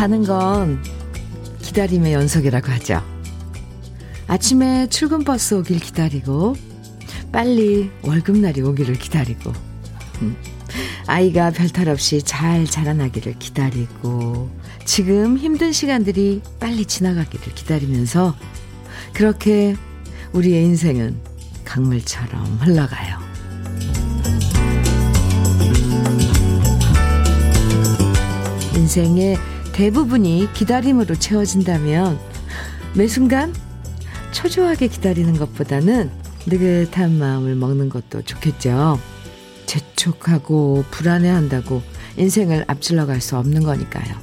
사는 건 기다림의 연속이라고 하죠. 아침에 출근 버스 오길 기다리고, 빨리 월급날이 오기를 기다리고, 음, 아이가 별탈 없이 잘 자라나기를 기다리고, 지금 힘든 시간들이 빨리 지나가기를 기다리면서, 그렇게 우리의 인생은 강물처럼 흘러가요. 인생의 대부분이 기다림으로 채워진다면 매 순간 초조하게 기다리는 것보다는 느긋한 마음을 먹는 것도 좋겠죠. 재촉하고 불안해한다고 인생을 앞질러 갈 수 없는 거니까요.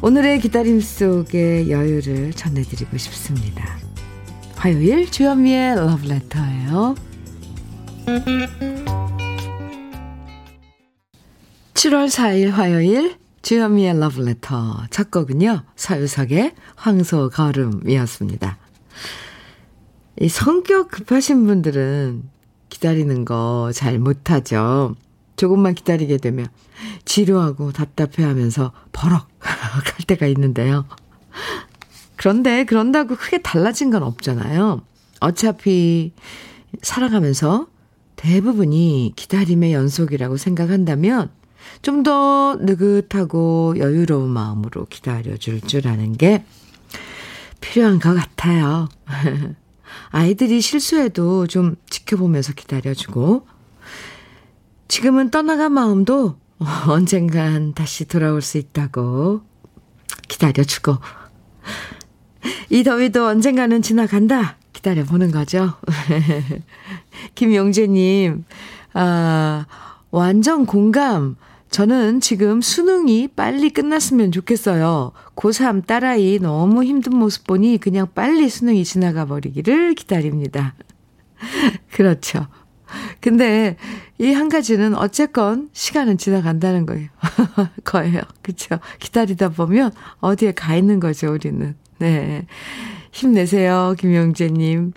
오늘의 기다림 속의 여유를 전해드리고 싶습니다. 화요일 주현미의 러브레터예요. 7월 4일 화요일 주현미의 러브레터 첫 곡은요. 서유석의 황소 걸음이었습니다. 이 성격 급하신 분들은 기다리는 거 잘 못하죠. 조금만 기다리게 되면 지루하고 답답해하면서 버럭 갈 때가 있는데요. 그런데 그런다고 크게 달라진 건 없잖아요. 어차피 살아가면서 대부분이 기다림의 연속이라고 생각한다면 좀 더 느긋하고 여유로운 마음으로 기다려줄 줄 아는 게 필요한 것 같아요. 아이들이 실수해도 좀 지켜보면서 기다려주고, 지금은 떠나간 마음도 언젠간 다시 돌아올 수 있다고 기다려주고, 이 더위도 언젠가는 지나간다. 기다려보는 거죠. 김용재님, 아, 완전 공감. 저는 지금 수능이 빨리 끝났으면 좋겠어요. 고3 딸아이 너무 힘든 모습 보니 그냥 빨리 수능이 지나가 버리기를 기다립니다. 그렇죠. 근데 이 한 가지는 어쨌건 시간은 지나간다는 거예요. 거예요. 그렇죠. 기다리다 보면 어디에 가 있는 거죠, 우리는. 네. 힘내세요, 김영재 님.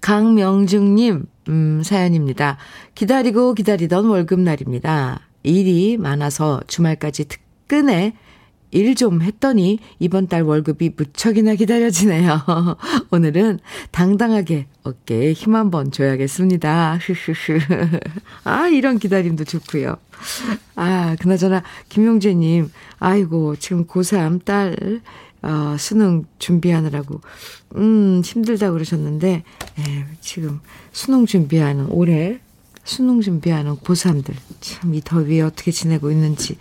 강명중 님, 음, 사연입니다. 기다리고 기다리던 월급날입니다. 일이 많아서 주말까지 특근에 일 좀 했더니 이번 달 월급이 무척이나 기다려지네요. 오늘은 당당하게 어깨에 힘 한번 줘야겠습니다. 아, 이런 기다림도 좋고요. 아, 그나저나 김용재 님, 아이고, 지금 고3 딸, 어, 수능 준비하느라고, 음, 힘들다 그러셨는데, 예, 지금 수능 준비하는 올해 수능 준비하는 고3들 참 이 더위에 어떻게 지내고 있는지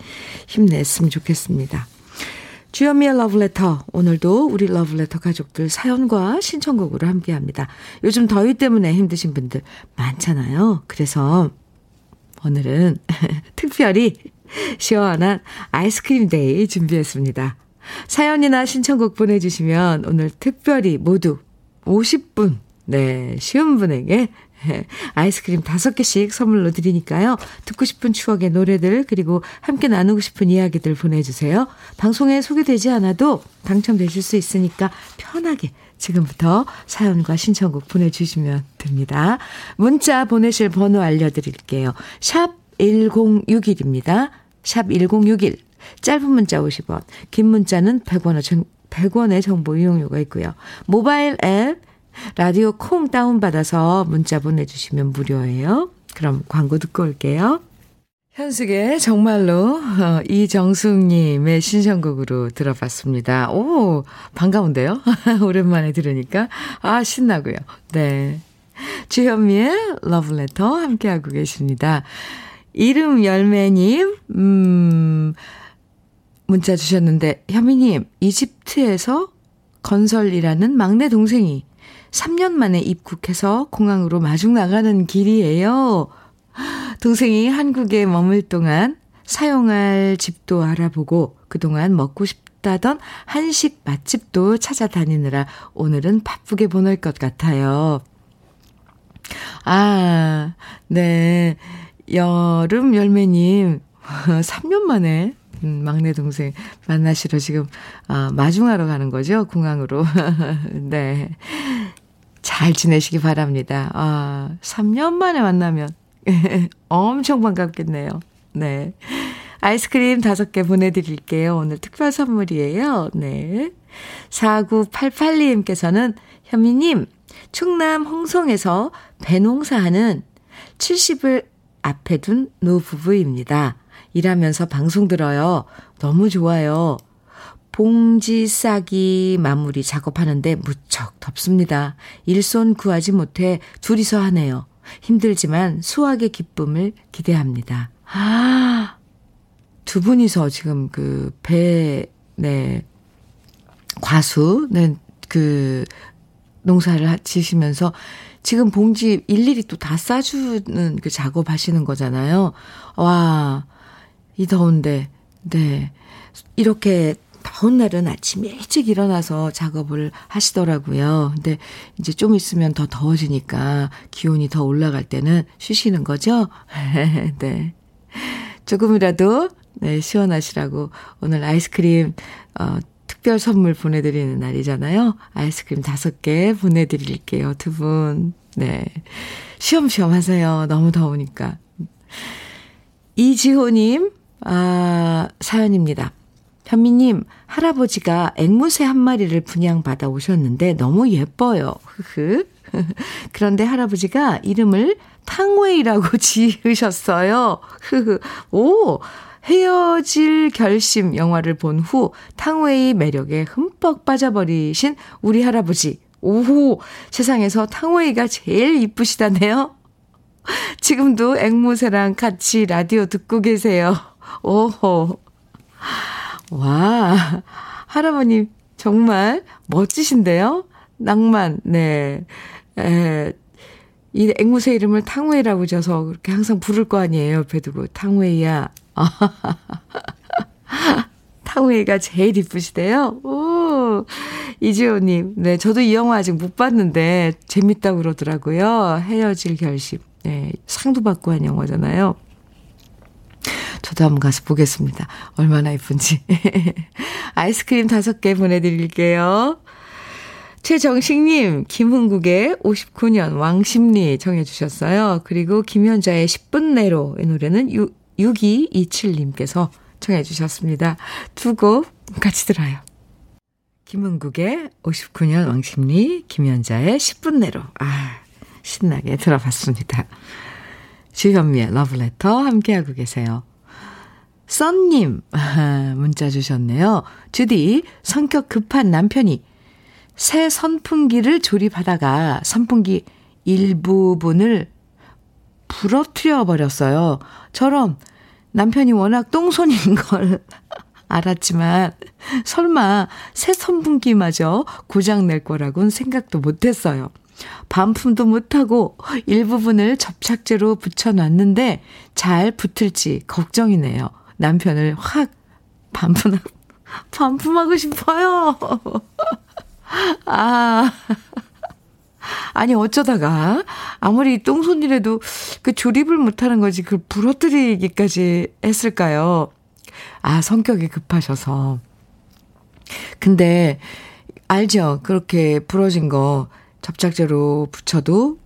힘냈으면 좋겠습니다. 주현미의 러브레터 오늘도 우리 러브레터 가족들 사연과 신청곡으로 함께합니다. 요즘 더위 때문에 힘드신 분들 많잖아요. 그래서 오늘은 특별히 시원한 아이스크림 day 준비했습니다. 사연이나 신청곡 보내주시면 오늘 특별히 모두 50분 네, 쉰 분에게 아이스크림 다섯 개씩 선물로 드리니까요. 듣고 싶은 추억의 노래들 그리고 함께 나누고 싶은 이야기들 보내주세요. 방송에 소개되지 않아도 당첨되실 수 있으니까 편하게 지금부터 사연과 신청곡 보내주시면 됩니다. 문자 보내실 번호 알려드릴게요. 샵 1061입니다. 샵 1061. 짧은 문자 50원, 긴 문자는 100원, 100원의 정보 이용료가 있고요. 모바일 앱 라디오 콩 다운받아서 문자 보내주시면 무료예요. 그럼 광고 듣고 올게요. 현숙의 정말로 어, 이정숙님의 신청곡으로 들어봤습니다. 오 반가운데요. 오랜만에 들으니까 아 신나고요. 네. 주현미의 러브레터 함께하고 계십니다. 이름 열매님 음 문자 주셨는데 현미님 이집트에서 건설이라는 막내 동생이 3년 만에 입국해서 공항으로 마중 나가는 길이에요. 동생이 한국에 머물 동안 사용할 집도 알아보고 그동안 먹고 싶다던 한식 맛집도 찾아다니느라 오늘은 바쁘게 보낼 것 같아요. 아, 네. 여름 열매님, 3년 만에 음, 막내 동생 만나시러 지금, 아, 마중하러 가는 거죠? 공항으로. 네. 잘 지내시기 바랍니다. 아, 3년 만에 만나면 엄청 반갑겠네요. 네. 아이스크림 다섯 개 보내드릴게요. 오늘 특별 선물이에요. 네. 4988님께서는 현미님, 충남 홍성에서 배농사하는 70을 앞에 둔 노부부입니다. 일하면서 방송 들어요. 너무 좋아요. 봉지 싸기 마무리 작업하는데 무척 덥습니다. 일손 구하지 못해 둘이서 하네요. 힘들지만 수확의 기쁨을 기대합니다. 아, 두 분이서 지금 그 배, 네, 과수, 네, 그 농사를 지시면서 지금 봉지 일일이 또 다 싸주는 그 작업 하시는 거잖아요. 와, 이 더운데, 네. 이렇게 더운 날은 아침 일찍 일어나서 작업을 하시더라고요. 근데 이제 좀 있으면 더 더워지니까 기온이 더 올라갈 때는 쉬시는 거죠? 네. 조금이라도 네, 시원하시라고 오늘 아이스크림 어, 특별 선물 보내드리는 날이잖아요. 아이스크림 다섯 개 보내드릴게요. 두 분. 네. 쉬엄쉬엄 하세요. 너무 더우니까. 이지호님, 아, 사연입니다. 현미님, 할아버지가 앵무새 한 마리를 분양받아 오셨는데 너무 예뻐요. 흐흐. 그런데 할아버지가 이름을 탕웨이라고 지으셨어요. 흐흐. 오! 헤어질 결심 영화를 본 후 탕웨이 매력에 흠뻑 빠져버리신 우리 할아버지. 오호! 세상에서 탕웨이가 제일 이쁘시다네요. 지금도 앵무새랑 같이 라디오 듣고 계세요. 오호. 와, 할아버님 정말 멋지신데요? 낭만, 네. 에, 이 앵무새 이름을 탕웨이라고 져서 그렇게 항상 부를 거 아니에요. 옆에 두고. 탕웨이야. 탕웨이가 제일 이쁘시대요. 오, 이지호님. 네, 저도 이 영화 아직 못 봤는데 재밌다고 그러더라고요. 헤어질 결심. 네, 상도 받고 한 영화잖아요. 저도 한번 가서 보겠습니다. 얼마나 예쁜지. 아이스크림 다섯 개 보내드릴게요. 최정식님, 김흥국의 59년 왕십리 청해주셨어요. 그리고 김현자의 10분 내로 이 노래는 6227님께서 청해주셨습니다. 두 곡 같이 들어요. 김흥국의 59년 왕십리, 김현자의 10분 내로. 아, 신나게 들어봤습니다. 주현미의 러브레터 함께하고 계세요. 썬님, 문자 주셨네요. 주디, 성격 급한 남편이 새 선풍기를 조립하다가 선풍기 일부분을 부러뜨려 버렸어요. 저럼 남편이 워낙 똥손인 걸 알았지만 설마 새 선풍기마저 고장 낼 거라고는 생각도 못 했어요. 반품도 못하고 일부분을 접착제로 붙여놨는데 잘 붙을지 걱정이네요. 남편을 확 반품, 반품하고 싶어요. 아. 아니, 어쩌다가, 아무리 똥손이라도 그 조립을 못하는 거지, 그 부러뜨리기까지 했을까요? 아, 성격이 급하셔서. 근데, 알죠? 그렇게 부러진 거 접착제로 붙여도,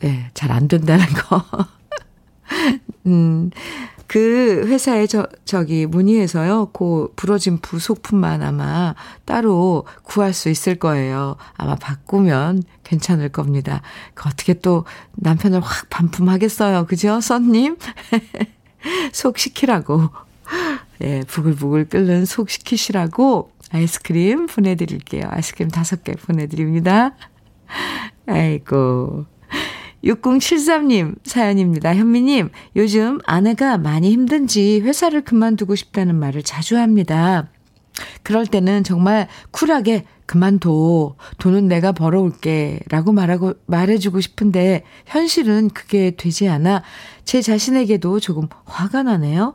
네, 잘안 된다는 거. 음, 그 회사에 저, 저기 문의해서요, 그 부러진 부속품만 아마 따로 구할 수 있을 거예요. 아마 바꾸면 괜찮을 겁니다. 그 어떻게 또 남편을 확 반품하겠어요. 그죠? 선님? 속 시키라고. 예, 부글부글 끓는 속 시키시라고 아이스크림 보내드릴게요. 아이스크림 다섯 개 보내드립니다. 아이고. 6073님 사연입니다. 현미님, 요즘 아내가 많이 힘든지 회사를 그만두고 싶다는 말을 자주 합니다. 그럴 때는 정말 쿨하게 그만둬. 돈은 내가 벌어올게. 라고 말하고, 말해주고 싶은데, 현실은 그게 되지 않아 제 자신에게도 조금 화가 나네요.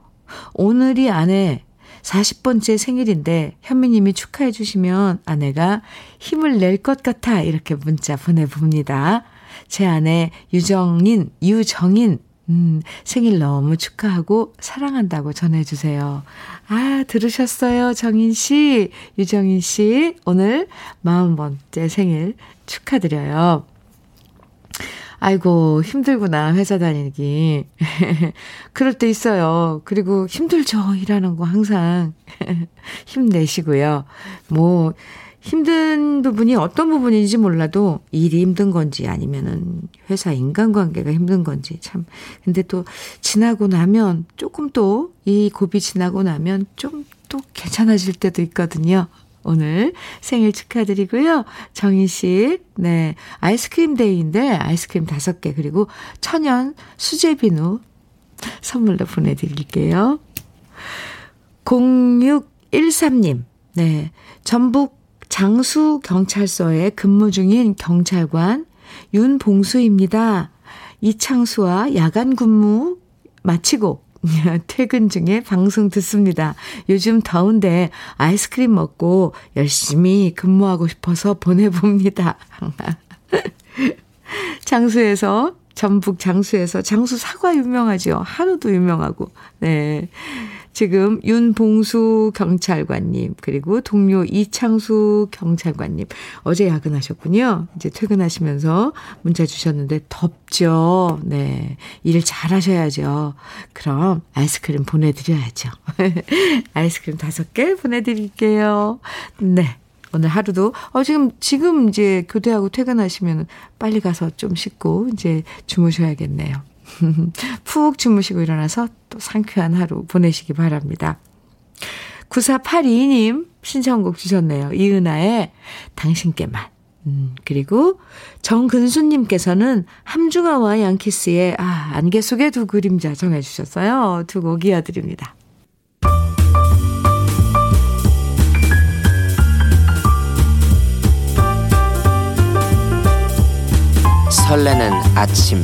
오늘이 아내 40번째 생일인데, 현미님이 축하해주시면 아내가 힘을 낼 것 같아. 이렇게 문자 보내봅니다. 제 아내 유정인, 유정인, 음, 생일 너무 축하하고 사랑한다고 전해주세요. 아, 들으셨어요, 정인 씨? 유정인 씨, 오늘 40번째 생일 축하드려요. 아이고, 힘들구나, 회사 다니기. 그럴 때 있어요. 그리고 힘들죠, 일하는 거 항상. 힘내시고요. 뭐, 힘든 부분이 어떤 부분인지 몰라도 일이 힘든 건지 아니면은 회사 인간관계가 힘든 건지 참. 근데 또 지나고 나면 조금 또 이 고비 지나고 나면 좀 또 괜찮아질 때도 있거든요. 오늘 생일 축하드리고요. 정희씨, 네. 아이스크림 데이인데 아이스크림 다섯 개 그리고 천연 수제 비누 선물로 보내드릴게요. 0613님, 네. 전북 장수경찰서에 근무 중인 경찰관 윤봉수입니다. 이창수와 야간 근무 마치고 퇴근 중에 방송 듣습니다. 요즘 더운데 아이스크림 먹고 열심히 근무하고 싶어서 보내봅니다. 장수에서, 전북 장수에서 장수 사과 유명하죠. 한우도 유명하고. 네. 지금 윤봉수 경찰관님, 그리고 동료 이창수 경찰관님, 어제 야근하셨군요. 이제 퇴근하시면서 문자 주셨는데, 덥죠? 네. 일 잘하셔야죠. 그럼 아이스크림 보내드려야죠. 아이스크림 다섯 개 보내드릴게요. 네. 오늘 하루도, 어, 지금, 지금 이제 교대하고 퇴근하시면 빨리 가서 좀 씻고 이제 주무셔야겠네요. 푹 주무시고 일어나서 또 상쾌한 하루 보내시기 바랍니다. 9482님 신청곡 주셨네요. 이은아의 당신께만. 음, 그리고 정근수님께서는 함중아와 양키스의 아, 안개 속의 두 그림자 정해주셨어요. 두 곡 이어드립니다. 설레는 아침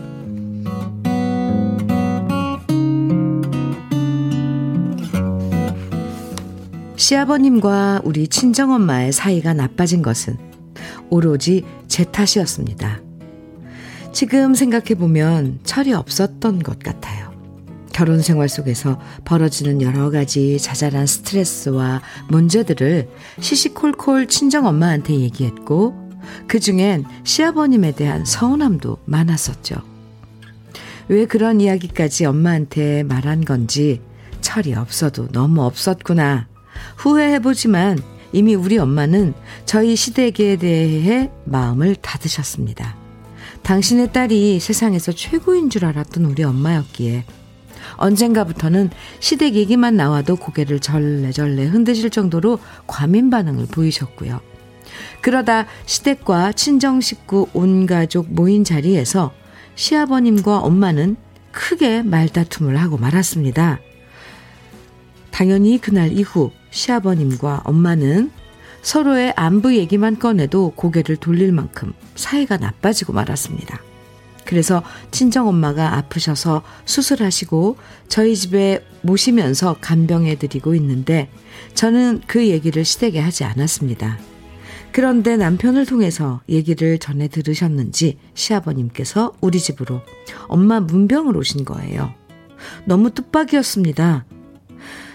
시아버님과 우리 친정엄마의 사이가 나빠진 것은 오로지 제 탓이었습니다. 지금 생각해보면 철이 없었던 것 같아요. 결혼 생활 속에서 벌어지는 여러 가지 자잘한 스트레스와 문제들을 시시콜콜 친정엄마한테 얘기했고, 그 중엔 시아버님에 대한 서운함도 많았었죠. 왜 그런 이야기까지 엄마한테 말한 건지 철이 없어도 너무 없었구나 후회해보지만 이미 우리 엄마는 저희 시댁에 대해 마음을 닫으셨습니다. 당신의 딸이 세상에서 최고인 줄 알았던 우리 엄마였기에 언젠가부터는 시댁 얘기만 나와도 고개를 절레절레 흔드실 정도로 과민 반응을 보이셨고요. 그러다 시댁과 친정 식구 온 가족 모인 자리에서 시아버님과 엄마는 크게 말다툼을 하고 말았습니다. 당연히 그날 이후 시아버님과 엄마는 서로의 안부 얘기만 꺼내도 고개를 돌릴 만큼 사이가 나빠지고 말았습니다. 그래서 친정 엄마가 아프셔서 수술하시고 저희 집에 모시면서 간병해 드리고 있는데 저는 그 얘기를 시댁에 하지 않았습니다. 그런데 남편을 통해서 얘기를 전해 들으셨는지 시아버님께서 우리 집으로 엄마 문병을 오신 거예요. 너무 뜻밖이었습니다.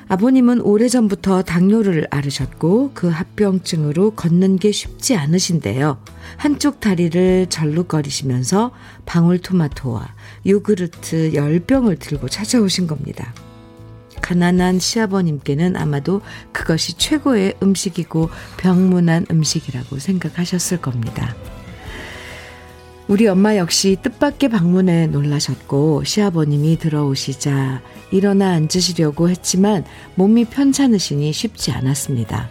아버님은 오래전부터 당뇨를 앓으셨고 그 합병증으로 걷는 게 쉽지 않으신데요. 한쪽 다리를 절룩거리시면서 방울토마토와 요구르트 10병을 들고 찾아오신 겁니다. 가난한 시아버님께는 아마도 그것이 최고의 음식이고 병문안 음식이라고 생각하셨을 겁니다. 우리 엄마 역시 뜻밖의 방문에 놀라셨고 시아버님이 들어오시자 일어나 앉으시려고 했지만 몸이 편찮으시니 쉽지 않았습니다.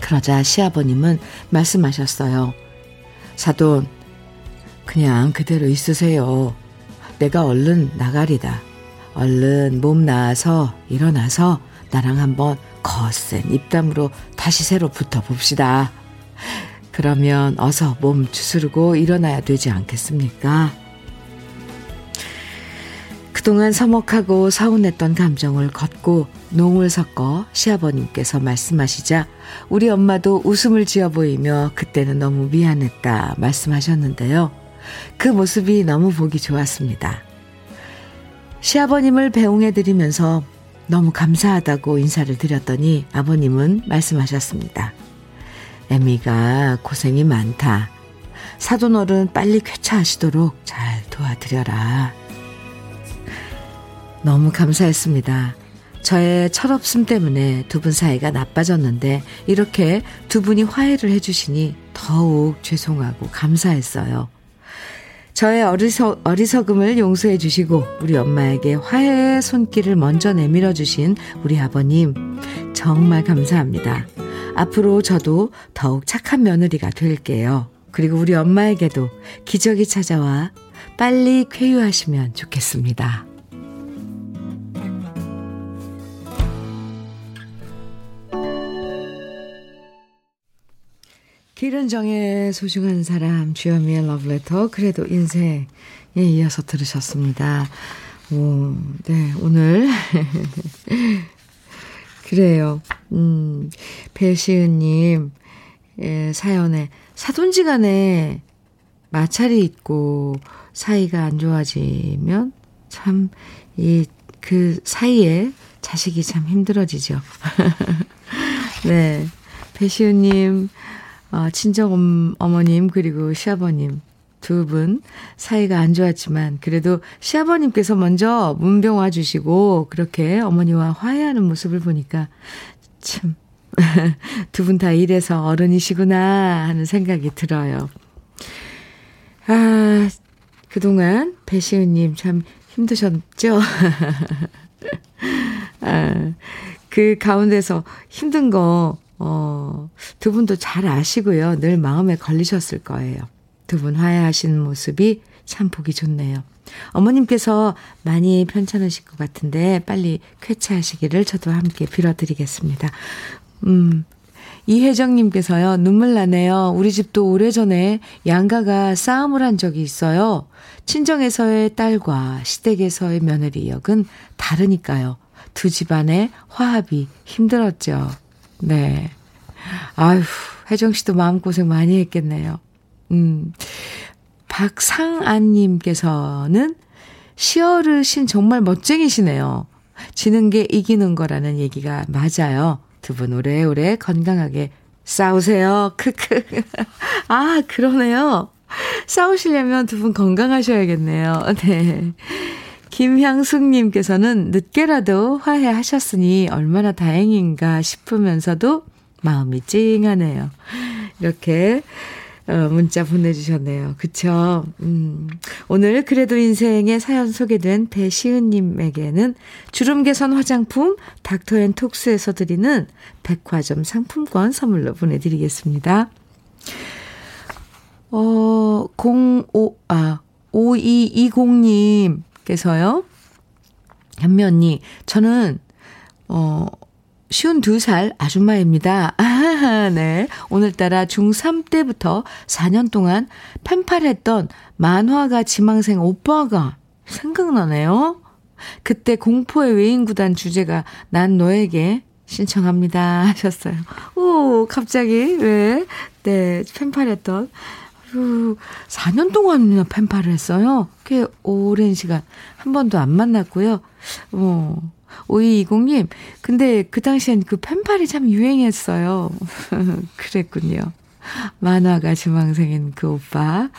그러자 시아버님은 말씀하셨어요. 사돈, 그냥 그대로 있으세요. 내가 얼른 나가리다. 얼른 몸 나아서 일어나서 나랑 한번 거센 입담으로 다시 새로 붙어 봅시다. 그러면 어서 몸 주스르고 일어나야 되지 않겠습니까? 그동안 서먹하고 서운했던 감정을 걷고 농을 섞어 시아버님께서 말씀하시자 우리 엄마도 웃음을 지어 보이며 그때는 너무 미안했다 말씀하셨는데요. 그 모습이 너무 보기 좋았습니다. 시아버님을 배웅해드리면서 너무 감사하다고 인사를 드렸더니 아버님은 말씀하셨습니다. 애미가 고생이 많다. 사돈어른 빨리 쾌차하시도록 잘 도와드려라. 너무 감사했습니다. 저의 철없음 때문에 두 분 사이가 나빠졌는데 이렇게 두 분이 화해를 해주시니 더욱 죄송하고 감사했어요. 저의 어리석, 어리석음을 용서해 주시고 우리 엄마에게 화해의 손길을 먼저 내밀어 주신 우리 아버님 정말 감사합니다. 앞으로 저도 더욱 착한 며느리가 될게요. 그리고 우리 엄마에게도 기적이 찾아와 빨리 쾌유하시면 좋겠습니다. 길은 정의 소중한 사람 주현미의 러브레터 그래도 인생에 이어서 들으셨습니다. 오, 네, 오늘 그래요. 음, 배시은님 예, 사연에 사돈지간에 마찰이 있고 사이가 안 좋아지면 참 이 그 사이에 자식이 참 힘들어지죠. 네, 배시은님 어, 친정 어머님 그리고 시아버님 두 분 사이가 안 좋았지만 그래도 시아버님께서 먼저 문병 와 주시고 그렇게 어머니와 화해하는 모습을 보니까 참 두 분 다 이래서 어른이시구나 하는 생각이 들어요. 아, 그동안 배시은님 참 힘드셨죠? 아, 그 가운데서 힘든 거 어, 두 분도 잘 아시고요. 늘 마음에 걸리셨을 거예요. 두 분 화해하신 모습이 참 보기 좋네요. 어머님께서 많이 편찮으실 것 같은데 빨리 쾌차하시기를 저도 함께 빌어드리겠습니다. 음, 이혜정님께서요, 눈물 나네요. 우리 집도 오래전에 양가가 싸움을 한 적이 있어요. 친정에서의 딸과 시댁에서의 며느리 역은 다르니까요. 두 집안의 화합이 힘들었죠. 네. 아휴, 혜정 씨도 마음고생 많이 했겠네요. 음. 박상안님께서는 시어르신 정말 멋쟁이시네요. 지는 게 이기는 거라는 얘기가 맞아요. 두 분 오래오래 건강하게 싸우세요. 크크. 아, 그러네요. 싸우시려면 두 분 건강하셔야겠네요. 네. 김향숙님께서는 늦게라도 화해하셨으니 얼마나 다행인가 싶으면서도 마음이 찡하네요. 이렇게 어, 문자 보내주셨네요. 그쵸? 음, 오늘 그래도 인생의 사연 소개된 배시은님에게는 주름 개선 화장품 닥터앤톡스에서 드리는 백화점 상품권 선물로 보내드리겠습니다. 어, 05, 아, 5220님, 께서요. 현미 언니, 저는, 어, 52살 아줌마입니다. 아, 네. 오늘따라 중3 때부터 4년 동안 펜팔했던 만화가 지망생 오빠가 생각나네요. 그때 공포의 외인구단 주제가 난 너에게 신청합니다 하셨어요. 오, 갑자기, 왜? 네, 펜팔했던. 그 4년 동안이나 펜팔을 했어요. 꽤 오랜 시간. 한 번도 안 만났고요. 어, 5220님, 근데 그 당시엔 그 펜팔이 참 유행했어요. 그랬군요. 만화가 지망생인 그 오빠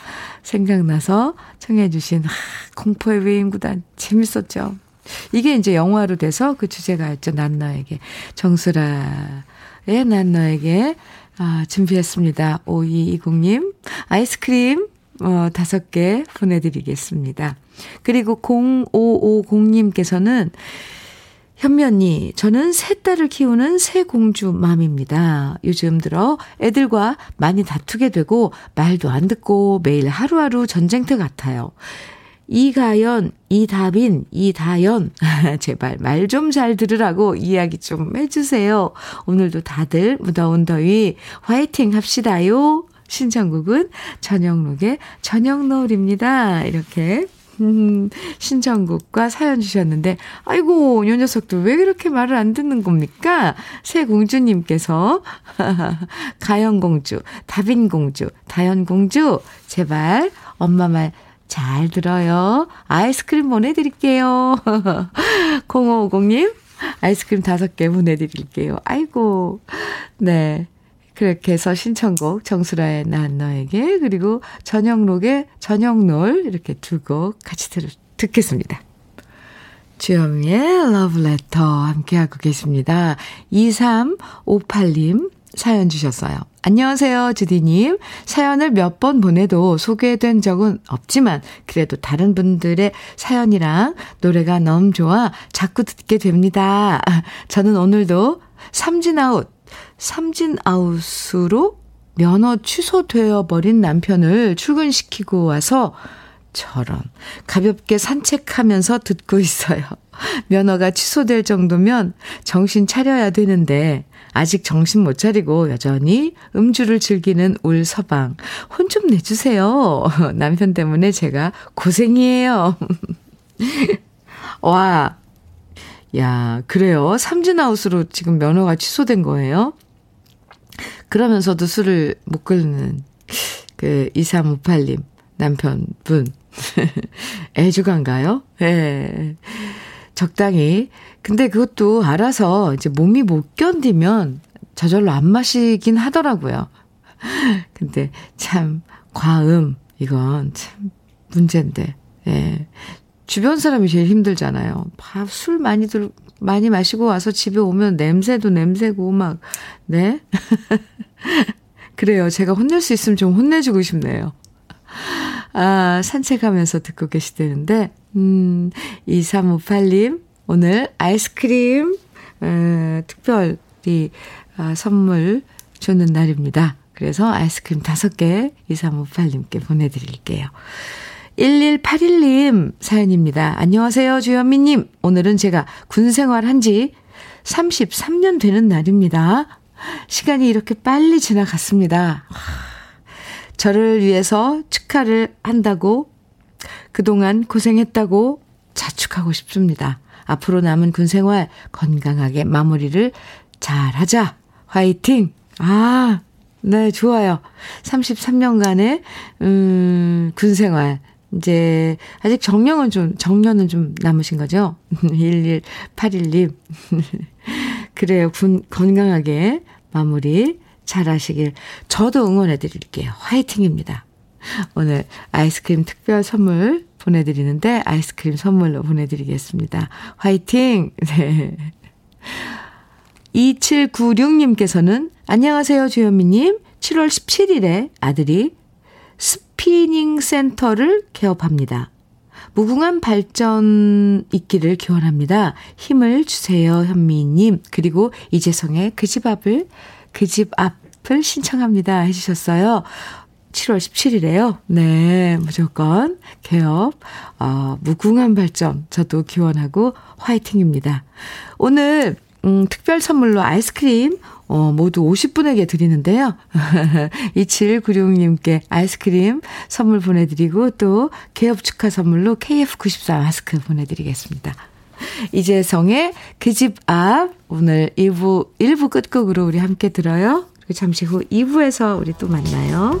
생각나서 청해주신 아, 공포의 외인구단 재밌었죠. 이게 이제 영화로 돼서 그 주제가 있죠. 난 너에게 정수라의 난 너에게 아, 준비했습니다. 5220님, 아이스크림, 어, 다섯 개 보내드리겠습니다. 그리고 0550님께서는 현미 언니, 저는 세 딸을 키우는 새 공주 맘입니다. 요즘 들어 애들과 많이 다투게 되고 말도 안 듣고 매일 하루하루 전쟁터 같아요. 이가연, 이다빈, 이다연. 제발 말 좀 잘 들으라고 이야기 좀 해주세요. 오늘도 다들 무더운 더위 화이팅 합시다요. 신청곡은 전영록의 저녁 노을입니다. 이렇게 음, 신청곡과 사연 주셨는데, 아이고, 요 녀석들 왜 그렇게 말을 안 듣는 겁니까? 새 공주님께서, 가연공주, 다빈공주, 다연공주, 제발 엄마 말 잘 들어요. 아이스크림 보내드릴게요. 0550님, 아이스크림 다섯 개 보내드릴게요. 아이고, 네. 그렇게 해서 신청곡 정수라의 난 너에게 그리고 저녁록의 저녁놀 이렇게 두 곡 같이 들, 듣겠습니다. 주현미의 러브레터 함께하고 계십니다. 2358님 사연 주셨어요. 안녕하세요, 주디님. 사연을 몇 번 보내도 소개된 적은 없지만, 그래도 다른 분들의 사연이랑 노래가 너무 좋아 자꾸 듣게 됩니다. 저는 오늘도 삼진아웃 삼진 아웃으로 면허 취소되어 버린 남편을 출근시키고 와서 저런 가볍게 산책하면서 듣고 있어요. 면허가 취소될 정도면 정신 차려야 되는데 아직 정신 못 차리고 여전히 음주를 즐기는 울 서방. 혼 좀 내주세요. 남편 때문에 제가 고생이에요. 와, 야, 그래요. 삼진아웃으로 지금 면허가 취소된 거예요? 그러면서도 술을 못 끊는 그 2358님 남편분. 애주가인가요? 예. 네. 적당히. 근데 그것도 알아서 이제 몸이 못 견디면 저절로 안 마시긴 하더라고요. 근데 참, 과음, 이건 참 문제인데. 예. 주변 사람이 제일 힘들잖아요. 밥, 술 많이 들, 많이 마시고 와서 집에 오면 냄새도 냄새고, 막, 네? 그래요. 제가 혼낼 수 있으면 좀 혼내주고 싶네요. 아, 산책하면서 듣고 계시다는데, 음, 2358님, 오늘 아이스크림, 에, 특별히, 아, 선물 주는 날입니다. 그래서 아이스크림 5개 2358님께 보내드릴게요. 1181님 사연입니다. 안녕하세요, 주현미님. 오늘은 제가 군 생활 지 33년 되는 날입니다. 시간이 이렇게 빨리 지나갔습니다. 저를 위해서 축하를 한다고 그동안 고생했다고 자축하고 싶습니다. 앞으로 남은 군 생활 건강하게 마무리를 잘 하자. 화이팅! 아, 네, 좋아요. 33년간의, 음, 군 생활. 이제, 아직 정년은 좀, 정년은 좀 남으신 거죠? 1181님. 그래요. 군, 건강하게 마무리 잘 하시길 저도 응원해 드릴게요. 화이팅입니다. 오늘 아이스크림 특별 선물 보내드리는데 아이스크림 선물로 보내드리겠습니다. 화이팅! 네. 2796님께서는 안녕하세요 주현미님 7월 17일에 아들이 스피닝 센터를 개업합니다. 무궁한 발전 있기를 기원합니다. 힘을 주세요, 현미님. 그리고 이재성의 그 집 앞을, 그 집 앞을 신청합니다. 해주셨어요. 7월 17일에요. 네, 무조건 개업, 어, 무궁한 발전 저도 기원하고 화이팅입니다. 오늘 음, 특별 선물로 아이스크림 어, 모두 50분에게 드리는데요. 2796님께 아이스크림 선물 보내드리고 또 개업 축하 선물로 KF94 마스크 보내드리겠습니다. 이재성의 그 집 앞 오늘 1부, 1부 끝곡으로 우리 함께 들어요. 그리고 잠시 후 2부에서 우리 또 만나요.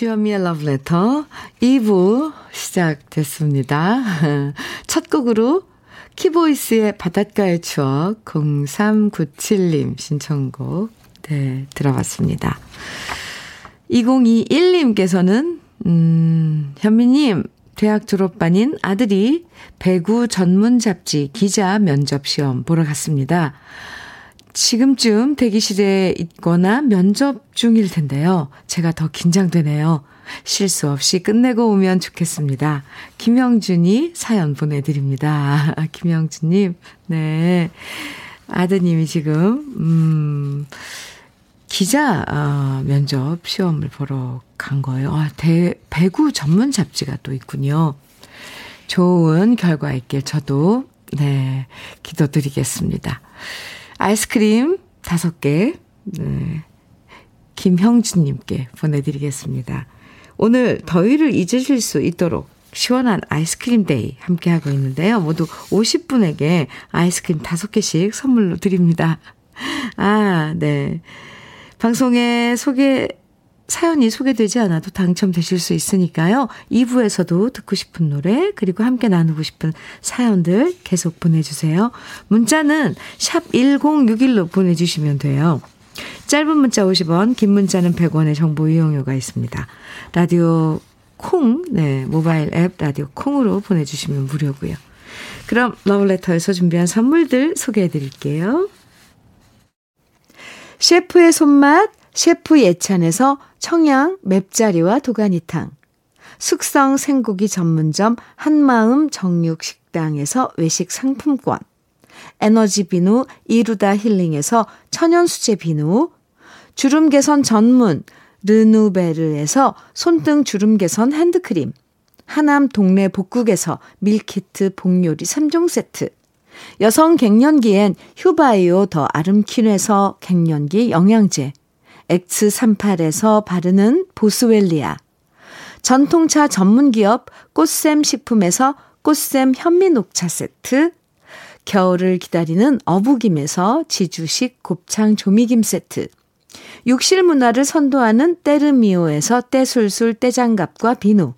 주현미의 Letter 2부 시작됐습니다. 첫 곡으로 키보이스의 바닷가의 추억 0397님 신청곡 네, 들어봤습니다. 2021님께서는, 음, 현미님, 대학 졸업반인 아들이 배구 전문 잡지 기자 면접 시험 보러 갔습니다. 지금쯤 대기실에 있거나 면접 중일 텐데요. 제가 더 긴장되네요. 실수 없이 끝내고 오면 좋겠습니다. 김영준이 사연 보내드립니다. 김영준님, 네. 아드님이 지금, 음, 기자, 어, 면접 시험을 보러 간 거예요. 아, 대, 배구 전문 잡지가 또 있군요. 좋은 결과 있길 저도, 네, 기도드리겠습니다. 아이스크림 다섯 개, 네, 김형준님께 보내드리겠습니다. 오늘 더위를 잊으실 수 있도록 시원한 아이스크림 day 함께하고 있는데요. 모두 50분에게 아이스크림 5개씩 선물로 드립니다. 아, 네. 방송에 소개, 사연이 소개되지 않아도 당첨되실 수 있으니까요. 2부에서도 듣고 싶은 노래, 그리고 함께 나누고 싶은 사연들 계속 보내주세요. 문자는 샵 1061로 보내주시면 돼요. 짧은 문자 50원, 긴 문자는 100원의 정보 이용료가 있습니다. 라디오 콩, 네, 모바일 앱 라디오 콩으로 보내주시면 무료고요. 그럼 러브레터에서 준비한 선물들 소개해 드릴게요. 셰프의 손맛, 셰프 예찬에서 청양 맵자리와 도가니탕. 숙성 생고기 전문점 한마음 정육식당에서 외식 상품권. 에너지 비누 이루다 힐링에서 천연수제 비누, 주름 개선 전문 르누베르에서 손등 주름 개선 핸드크림, 하남 동네 복국에서 밀키트 복요리 3종 세트, 여성 갱년기엔 휴바이오 더 아름퀸에서 갱년기 영양제, X38에서 바르는 보스웰리아, 전통차 전문기업 꽃샘 식품에서 꽃샘 현미녹차 세트, 겨울을 기다리는 어부김에서 지주식 곱창 조미김 세트, 욕실 문화를 선도하는 때르미오에서 때술술 때장갑과 비누,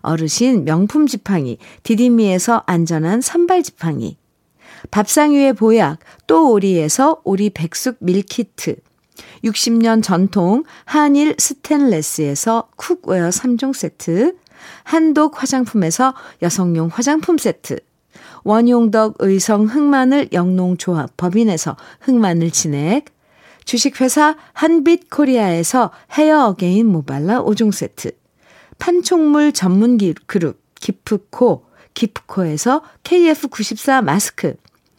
어르신 명품 지팡이 디디미에서 안전한 선발 지팡이, 밥상 위의 보약 또 오리에서 오리 백숙 meal kit, 60년 전통 한일 스텐레스에서 cookware 3종 세트, 한독 화장품에서 여성용 화장품 세트, 원용덕 의성 흑마늘 영농조합 법인에서 흑마늘 진액, 주식회사 한빛 코리아에서 헤어 어게인 모발라 5종 세트, 판촉물 전문 그룹 기프코, 기프코에서 KF94 마스크,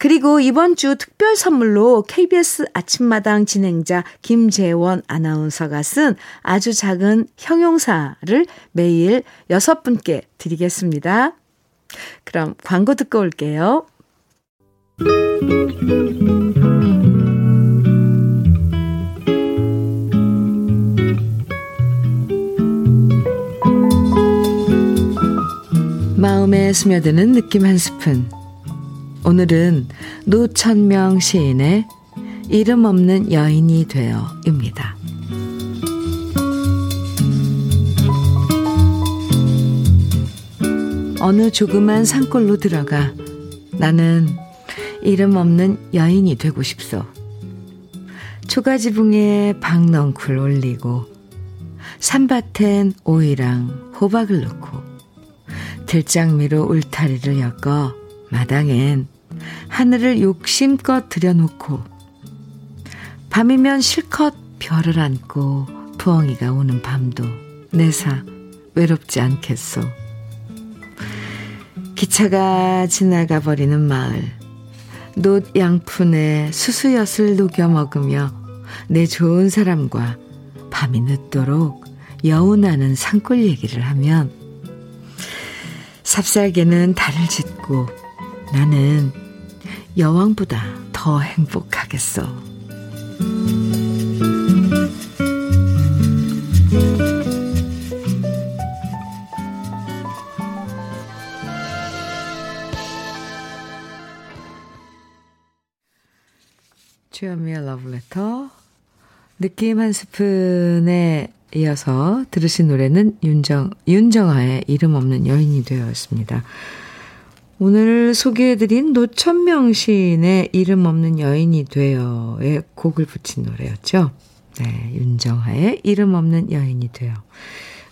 그리고 이번 주 특별 선물로 KBS 아침마당 진행자 김재원 아나운서가 쓴 아주 작은 형용사를 매일 여섯 분께 드리겠습니다. 그럼 광고 듣고 올게요. 마음에 스며드는 느낌 한 스푼. 오늘은 노천명 시인의 이름 없는 여인이 되어입니다. 어느 조그만 산골로 들어가 나는 이름 없는 여인이 되고 싶소. 초가지붕에 박넝쿨 올리고 산밭엔 오이랑 호박을 넣고 들장미로 울타리를 엮어 마당엔 하늘을 욕심껏 들여놓고 밤이면 실컷 별을 안고 부엉이가 오는 밤도 내사 외롭지 않겠소. 기차가 지나가 버리는 마을 노 양푼에 수수엿을 녹여 먹으며 내 좋은 사람과 밤이 늦도록 여운하는 산골 얘기를 하면 삽살개는 달을 짓고 나는 여왕보다 더 행복하겠어. 주현미의 러브레터. 느낌 한 스푼에 이어서 들으신 노래는 윤정, 윤정아의 이름 없는 여인이 되었습니다. 오늘 소개해드린 노천명 시인의 이름 없는 여인이 되어의 곡을 붙인 노래였죠. 네, 윤정아의 이름 없는 여인이 되어.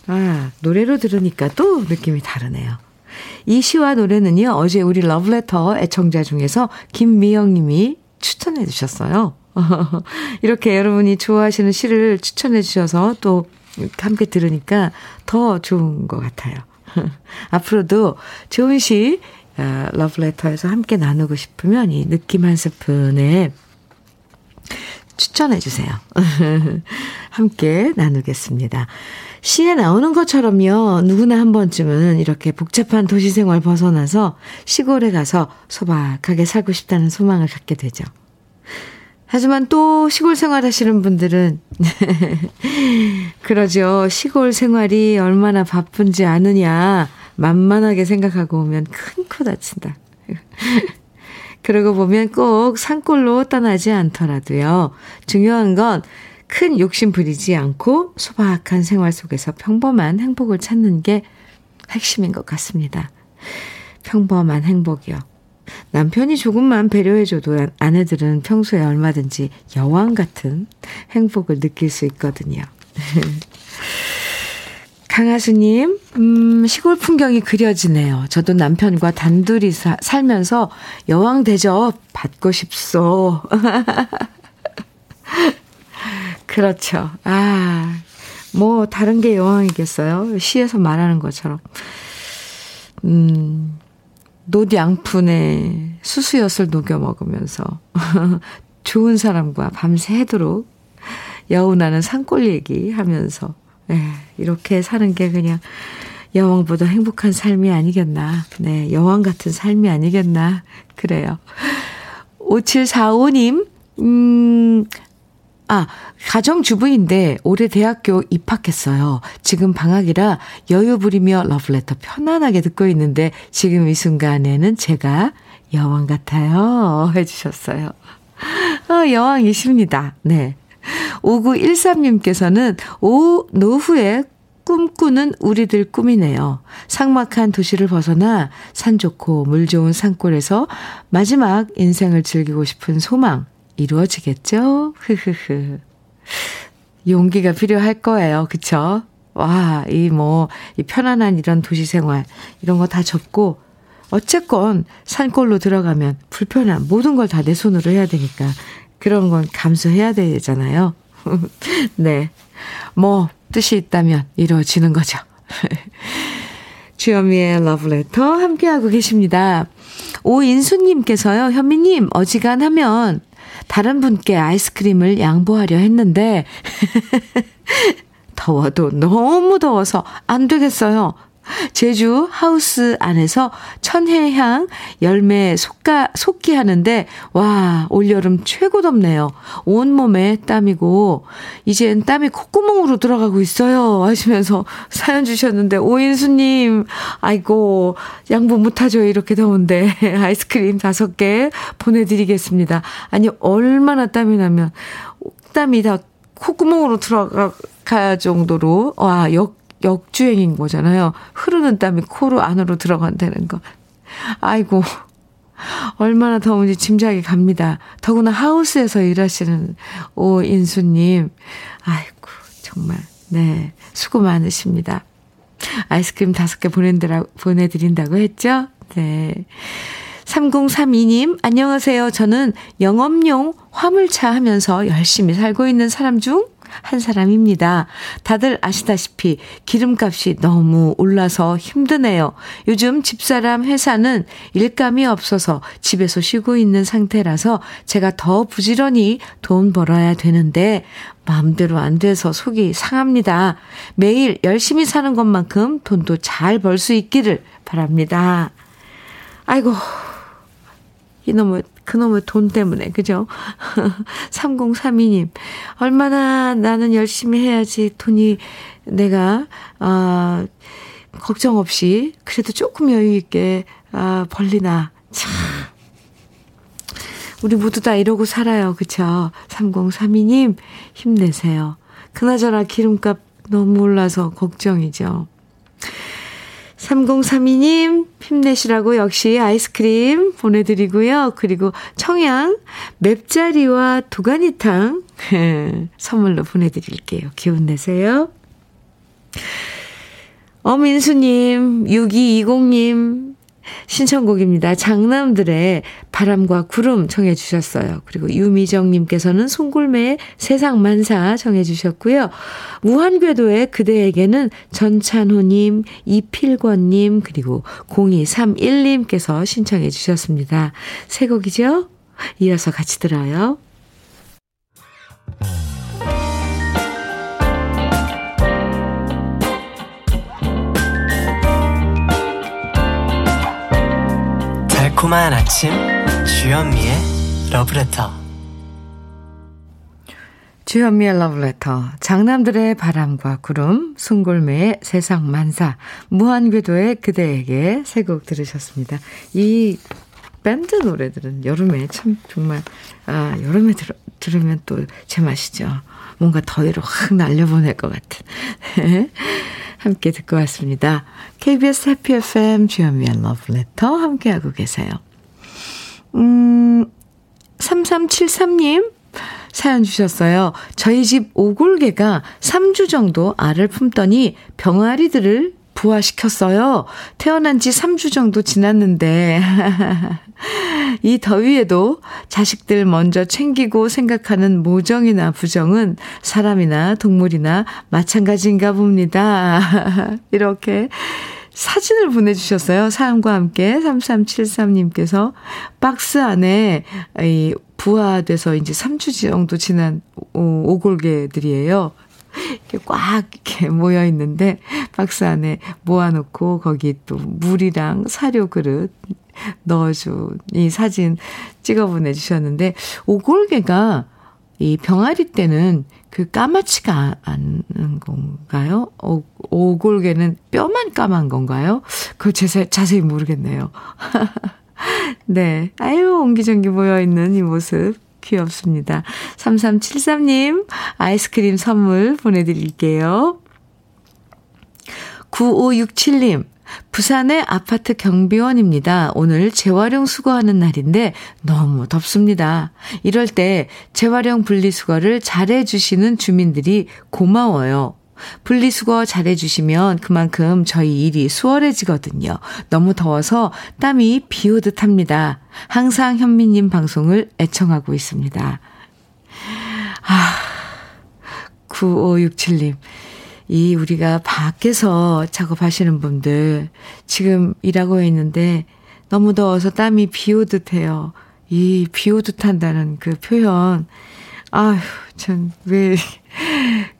아, 노래로 들으니까 또 느낌이 다르네요. 이 시와 노래는요, 어제 우리 러브레터 애청자 중에서 김미영 님이 추천해 주셨어요. 이렇게 여러분이 좋아하시는 시를 추천해 주셔서 또 함께 들으니까 더 좋은 것 같아요. 앞으로도 좋은 시 어, 러브레터에서 함께 나누고 싶으면 이 느낌 한 스푼에 추천해 주세요. 함께 나누겠습니다. 시에 나오는 것처럼요, 누구나 한 번쯤은 이렇게 복잡한 도시 생활 벗어나서 시골에 가서 소박하게 살고 싶다는 소망을 갖게 되죠. 하지만 또 시골 생활 하시는 분들은, 그러죠. 시골 생활이 얼마나 바쁜지 아느냐, 만만하게 생각하고 오면 큰 코 다친다. 그러고 보면 꼭 산골로 떠나지 않더라도요. 중요한 건 큰 욕심 부리지 않고 소박한 생활 속에서 평범한 행복을 찾는 게 핵심인 것 같습니다. 평범한 행복이요. 남편이 조금만 배려해줘도 아내들은 평소에 얼마든지 여왕 같은 행복을 느낄 수 있거든요. 강하수님, 음, 시골 풍경이 그려지네요. 저도 남편과 단둘이 사, 살면서 여왕 대접 받고 싶소. 그렇죠. 아, 뭐, 다른 게 여왕이겠어요? 시에서 말하는 것처럼. 음, 노양푼에 수수엿을 녹여 먹으면서 좋은 사람과 밤새도록 여운하는 산골 얘기 하면서 네, 이렇게 사는 게 그냥 여왕보다 행복한 삶이 아니겠나. 네, 여왕 같은 삶이 아니겠나. 그래요. 5745님, 음, 아, 가정주부인데 올해 대학교 입학했어요. 지금 방학이라 여유 부리며 러브레터 편안하게 듣고 있는데 지금 이 순간에는 제가 여왕 같아요. 해주셨어요. 어, 여왕이십니다. 네. 5913님께서는 오, 노후에 꿈꾸는 우리들 꿈이네요. 상막한 도시를 벗어나 산 좋고 물 좋은 산골에서 마지막 인생을 즐기고 싶은 소망 이루어지겠죠? 흐흐흐. 용기가 필요할 거예요. 그쵸? 와, 이 뭐, 이 편안한 이런 도시 생활, 이런 거 다 접고, 어쨌건 산골로 들어가면 불편한 모든 걸 다 내 손으로 해야 되니까 그런 건 감수해야 되잖아요. 네. 뭐, 뜻이 있다면 이루어지는 거죠. 주현미의 러브레터 함께하고 계십니다. 오인수님께서요, 현미님, 어지간하면 다른 분께 아이스크림을 양보하려 했는데, 더워도 너무 더워서 안 되겠어요. 제주 하우스 안에서 천혜향 열매 속가, 속기 하는데, 와, 올여름 최고 덥네요. 온몸에 땀이고, 이젠 땀이 콧구멍으로 들어가고 있어요. 하시면서 사연 주셨는데, 오인수님, 아이고, 양보 못하죠. 이렇게 더운데. 아이스크림 다섯 개 보내드리겠습니다. 아니, 얼마나 땀이 나면, 땀이 다 콧구멍으로 들어갈 정도로, 와, 역, 역주행인 거잖아요. 흐르는 땀이 코로 안으로 들어간다는 거. 아이고, 얼마나 더운지 짐작이 갑니다. 더구나 하우스에서 일하시는 오인수님. 아이고, 정말, 네, 수고 많으십니다. 아이스크림 다섯 개 보내드린다고 했죠? 네. 3032님, 안녕하세요. 저는 영업용 화물차 하면서 열심히 살고 있는 사람 중 한 사람입니다. 다들 아시다시피 기름값이 너무 올라서 힘드네요. 요즘 집사람 회사는 일감이 없어서 집에서 쉬고 있는 상태라서 제가 더 부지런히 돈 벌어야 되는데 마음대로 안 돼서 속이 상합니다. 매일 열심히 사는 것만큼 돈도 잘 벌 수 있기를 바랍니다. 아이고, 이놈의 그놈의 돈 때문에, 그죠? 3032님, 얼마나 나는 열심히 해야지 돈이 내가, 아, 걱정 없이, 그래도 조금 여유있게, 아, 벌리나. 참. 우리 모두 다 이러고 살아요. 그쵸? 3032님, 힘내세요. 그나저나 기름값 너무 올라서 걱정이죠. 3032님, 힘내시라고 역시 아이스크림 보내드리고요. 그리고 청양 맵자리와 도가니탕 선물로 보내드릴게요. 기운 내세요. 어민수님, 6220님, 신청곡입니다. 장남들의 바람과 구름 청해 주셨어요. 그리고 유미정님께서는 송골매의 세상만사 청해 주셨고요. 무한궤도의 그대에게는 전찬호님, 이필권님, 그리고 0231님께서 신청해 주셨습니다. 새 곡이죠? 이어서 같이 들어요. 달콤한 아침 주현미의 러브레터 주현미의 러브레터 장남들의 바람과 구름 송골매의 세상 만사 무한궤도의 그대에게 세 곡 들으셨습니다. 이 밴드 노래들은 여름에 참 정말 아 여름에 들, 들으면 또 제맛이죠. 뭔가 더위를 확 날려보낼 것 같은 함께 듣고 왔습니다. KBS 해피 FM 주현미의 러브레터 함께하고 계세요. 음, 3373님 사연 주셨어요. 저희 집 오골개가 3주 정도 알을 품더니 병아리들을 부화시켰어요. 태어난 지 3주 정도 지났는데, 이 더위에도 자식들 먼저 챙기고 생각하는 모정이나 부정은 사람이나 동물이나 마찬가지인가 봅니다. 이렇게 사진을 보내주셨어요. 사연과 함께 3373님께서 박스 안에 이 부화돼서 이제 3주 정도 지난 오골개들이에요. 이렇게 꽉 이렇게 모여 있는데 박스 안에 모아놓고 거기 또 물이랑 사료 그릇 넣어준 이 사진 찍어 보내주셨는데 오골개가 이 병아리 때는 그 까맣지가 않은 건가요? 오, 오골개는 뼈만 까만 건가요? 그거 자세, 자세히 모르겠네요. 네. 아유, 옹기종기 모여있는 이 모습. 귀엽습니다. 3373님, 아이스크림 선물 보내드릴게요. 9567님, 부산의 아파트 경비원입니다. 오늘 재활용 수거하는 날인데 너무 덥습니다. 이럴 때 재활용 분리수거를 잘해주시는 주민들이 고마워요. 분리수거 잘해주시면 그만큼 저희 일이 수월해지거든요. 너무 더워서 땀이 비 오듯 합니다. 항상 현미님 방송을 애청하고 있습니다. 아, 9567님. 이 우리가 밖에서 작업하시는 분들 지금 일하고 있는데 너무 더워서 땀이 비 오듯 해요. 이 비 오듯 한다는 그 표현. 아휴, 전 왜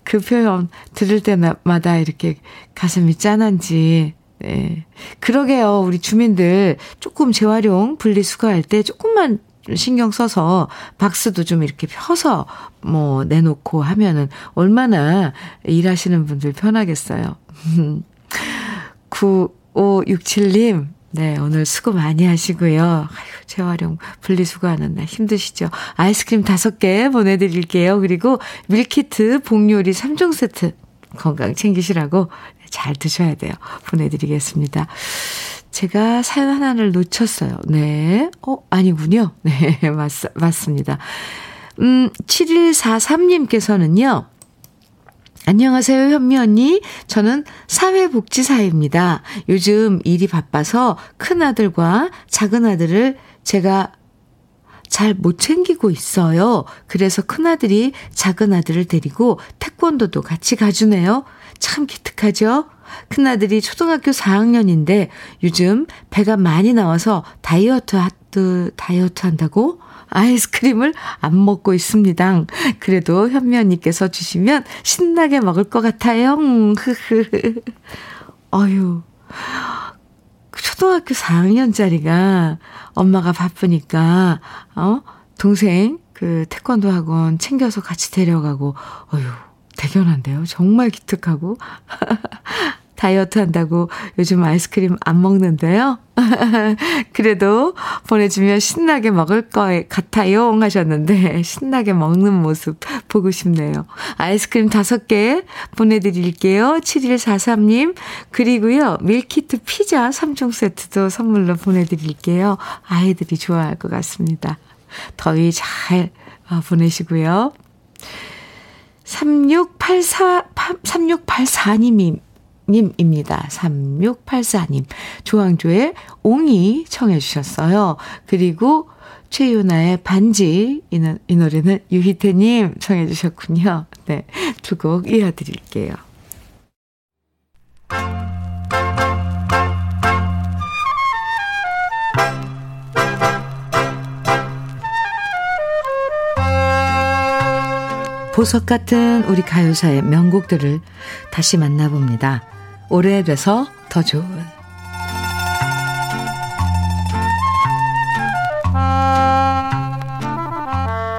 그 표현 들을 때마다 이렇게 가슴이 짠한지. 네. 그러게요. 우리 주민들 조금 재활용 분리수거할 때 조금만 신경 써서 박스도 좀 이렇게 펴서 뭐 내놓고 하면은 얼마나 일하시는 분들 편하겠어요. 9567님, 네, 오늘 수고 많이 하시고요. 아유, 재활용 분리수거하는 날 힘드시죠? 아이스크림 5개 보내드릴게요. 그리고 밀키트 복요리 3종 세트 건강 챙기시라고 잘 드셔야 돼요. 보내드리겠습니다. 제가 사연 하나를 놓쳤어요. 네. 어, 아니군요. 네, 맞, 맞습니다. 음, 7143님께서는요. 안녕하세요, 현미 언니. 저는 사회복지사입니다. 요즘 일이 바빠서 큰아들과 작은아들을 제가 잘 못 챙기고 있어요. 그래서 큰아들이 작은아들을 데리고 태권도도 같이 가주네요. 참 기특하죠? 큰아들이 초등학교 4학년인데 요즘 배가 많이 나와서 다이어트, 하트, 다이어트 한다고 아이스크림을 안 먹고 있습니다. 그래도 현미언니께서 주시면 신나게 먹을 것 같아요. 어휴. 초등학교 4학년짜리가 엄마가 바쁘니까, 어? 동생 그 태권도 학원 챙겨서 같이 데려가고, 어휴. 대견한데요. 정말 기특하고. 다이어트 한다고 요즘 아이스크림 안 먹는데요. 그래도 보내주면 신나게 먹을 거 같아요 하셨는데 신나게 먹는 모습 보고 싶네요. 아이스크림 5개 보내드릴게요. 7143님 그리고요 밀키트 피자 3종 세트도 선물로 보내드릴게요. 아이들이 좋아할 것 같습니다. 더위 잘 어, 보내시고요. 3684, 3684님이 님입니다. 3684님. 조항조의 옹이 청해 주셨어요. 그리고 최윤아의 반지 이, 이 노래는 유희태 님 청해 주셨군요. 네, 두 곡 이어 드릴게요. 보석 같은 우리 가요사의 명곡들을 다시 만나봅니다. 오래돼서 더 좋은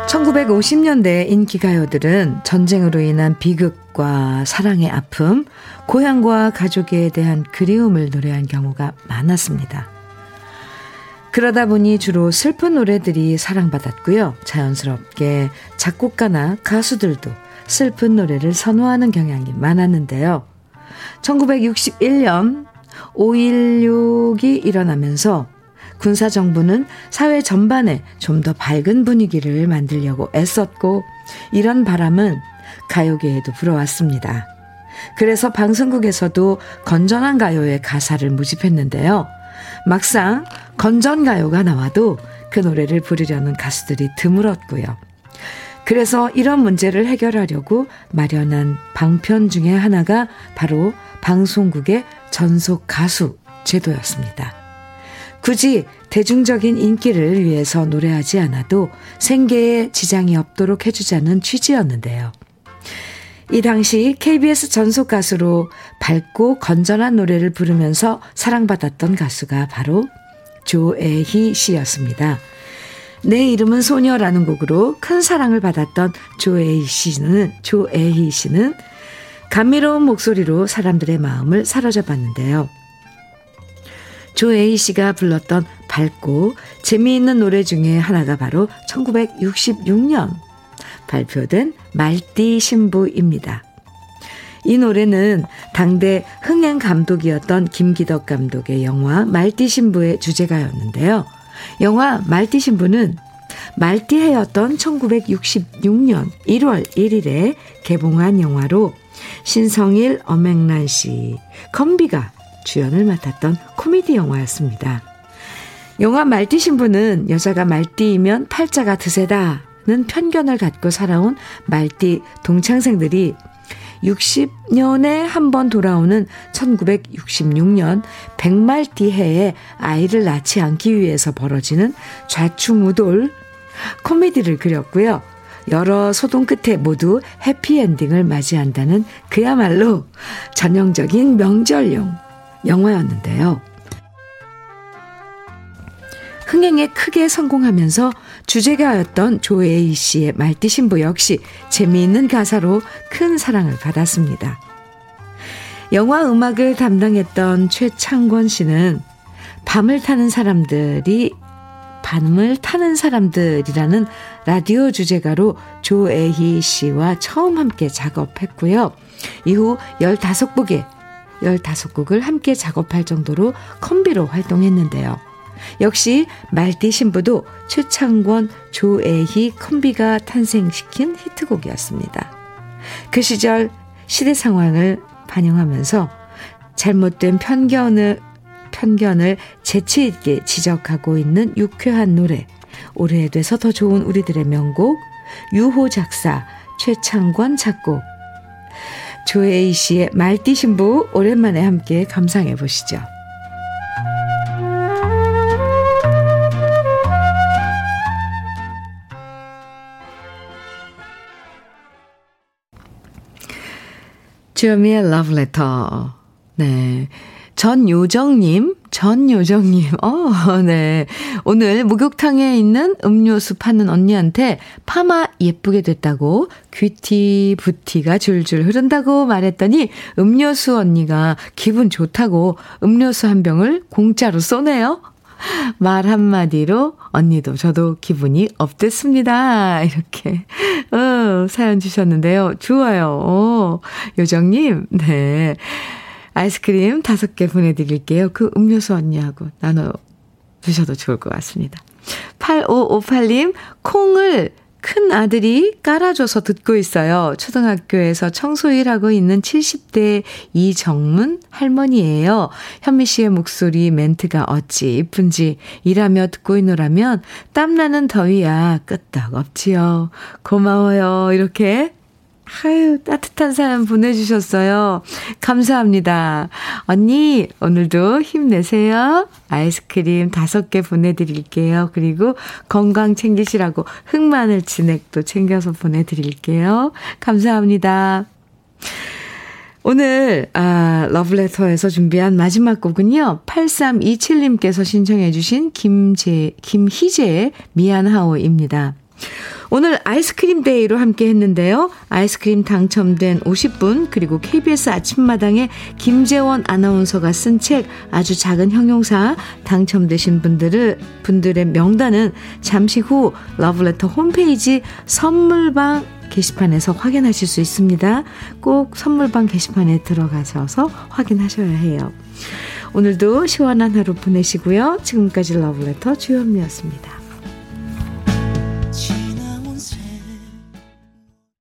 1950년대 인기가요들은 전쟁으로 인한 비극과 사랑의 아픔, 고향과 가족에 대한 그리움을 노래한 경우가 많았습니다. 그러다 보니 주로 슬픈 노래들이 사랑받았고요. 자연스럽게 작곡가나 가수들도 슬픈 노래를 선호하는 경향이 많았는데요. 1961년 5.16이 일어나면서 군사정부는 사회 전반에 좀 더 밝은 분위기를 만들려고 애썼고 이런 바람은 가요계에도 불어왔습니다. 그래서 방송국에서도 건전한 가요의 가사를 모집했는데요. 막상 건전가요가 나와도 그 노래를 부르려는 가수들이 드물었고요. 그래서 이런 문제를 해결하려고 마련한 방편 중에 하나가 바로 방송국의 전속 가수 제도였습니다. 굳이 대중적인 인기를 위해서 노래하지 않아도 생계에 지장이 없도록 해주자는 취지였는데요. 이 당시 KBS 전속 가수로 밝고 건전한 노래를 부르면서 사랑받았던 가수가 바로 조애희 씨였습니다. 내 이름은 소녀라는 곡으로 큰 사랑을 받았던 조애희 씨는 조애희 씨는 감미로운 목소리로 사람들의 마음을 사로잡았는데요. 조에이 씨가 불렀던 밝고 재미있는 노래 중에 하나가 바로 1966년 발표된 말띠 신부입니다. 이 노래는 당대 흥행 감독이었던 김기덕 감독의 영화 말띠 신부의 주제가였는데요. 영화 말띠 신부는 말띠해였던 1966년 1월 1일에 개봉한 영화로 신성일, 엄앵란 씨, 건비가 주연을 맡았던 코미디 영화였습니다. 영화 말띠 신부는 여자가 말띠이면 팔자가 드세다는 편견을 갖고 살아온 말띠 동창생들이 60년에 한 번 돌아오는 1966년 백말띠 해에 아이를 낳지 않기 위해서 벌어지는 좌충우돌 코미디를 그렸고요. 여러 소동 끝에 모두 해피엔딩을 맞이한다는 그야말로 전형적인 명절용 영화였는데요. 흥행에 크게 성공하면서 주제가였던 조에이 씨의 말띠 신부 역시 재미있는 가사로 큰 사랑을 받았습니다. 영화 음악을 담당했던 최창권 씨는 밤을 타는 사람들이 밤을 타는 사람들이라는 라디오 주제가로 조애희 씨와 처음 함께 작업했고요. 이후 15곡의 15곡을 함께 작업할 정도로 컴비로 활동했는데요. 역시 말띠 신부도 최창권, 조애희 컴비가 탄생시킨 히트곡이었습니다. 그 시절 시대 상황을 반영하면서 잘못된 편견을 편견을 재치 있게 지적하고 있는 유쾌한 노래 오래돼서 더 좋은 우리들의 명곡 유호 작사 최창권 작곡 조혜희 씨의 말띠 신부 오랜만에 함께 감상해 보시죠. 주현미의 러브레터. 네. 전요정님 전요정님, 어, 네. 오늘 목욕탕에 있는 음료수 파는 언니한테 파마 예쁘게 됐다고 귀티, 부티가 줄줄 흐른다고 말했더니 음료수 언니가 기분 좋다고 음료수 한 병을 공짜로 쏘네요. 말 한마디로 언니도 저도 기분이 업됐습니다. 이렇게, 어, 사연 주셨는데요. 좋아요. 어, 요정님, 네. 아이스크림 다섯 개 보내드릴게요. 그 음료수 언니하고 나눠 드셔도 좋을 것 같습니다. 8558님, 콩을 큰 아들이 깔아줘서 듣고 있어요. 초등학교에서 청소 일 하고 있는 70대 이정문 할머니예요. 현미 씨의 목소리 멘트가 어찌 이쁜지 일하며 듣고 있노라면 땀나는 더위야 끄떡 없지요. 고마워요. 이렇게 아유, 따뜻한 사연 보내주셨어요. 감사합니다. 언니, 오늘도 힘내세요. 아이스크림 다섯 개 보내드릴게요. 그리고 건강 챙기시라고 흑마늘 진액도 챙겨서 보내드릴게요. 감사합니다. 오늘, 아, 러브레터에서 준비한 마지막 곡은요, 8327님께서 신청해주신 김재, 김희재의 미안하오입니다. 오늘 아이스크림 day로 함께 했는데요. 아이스크림 당첨된 50분, 그리고 KBS 아침마당에 김재원 아나운서가 쓴 책 아주 작은 형용사 당첨되신 분들을, 분들의 명단은 잠시 후 러브레터 홈페이지 선물방 게시판에서 확인하실 수 있습니다. 꼭 선물방 게시판에 들어가셔서 확인하셔야 해요. 오늘도 시원한 하루 보내시고요. 지금까지 러브레터 주현미였습니다.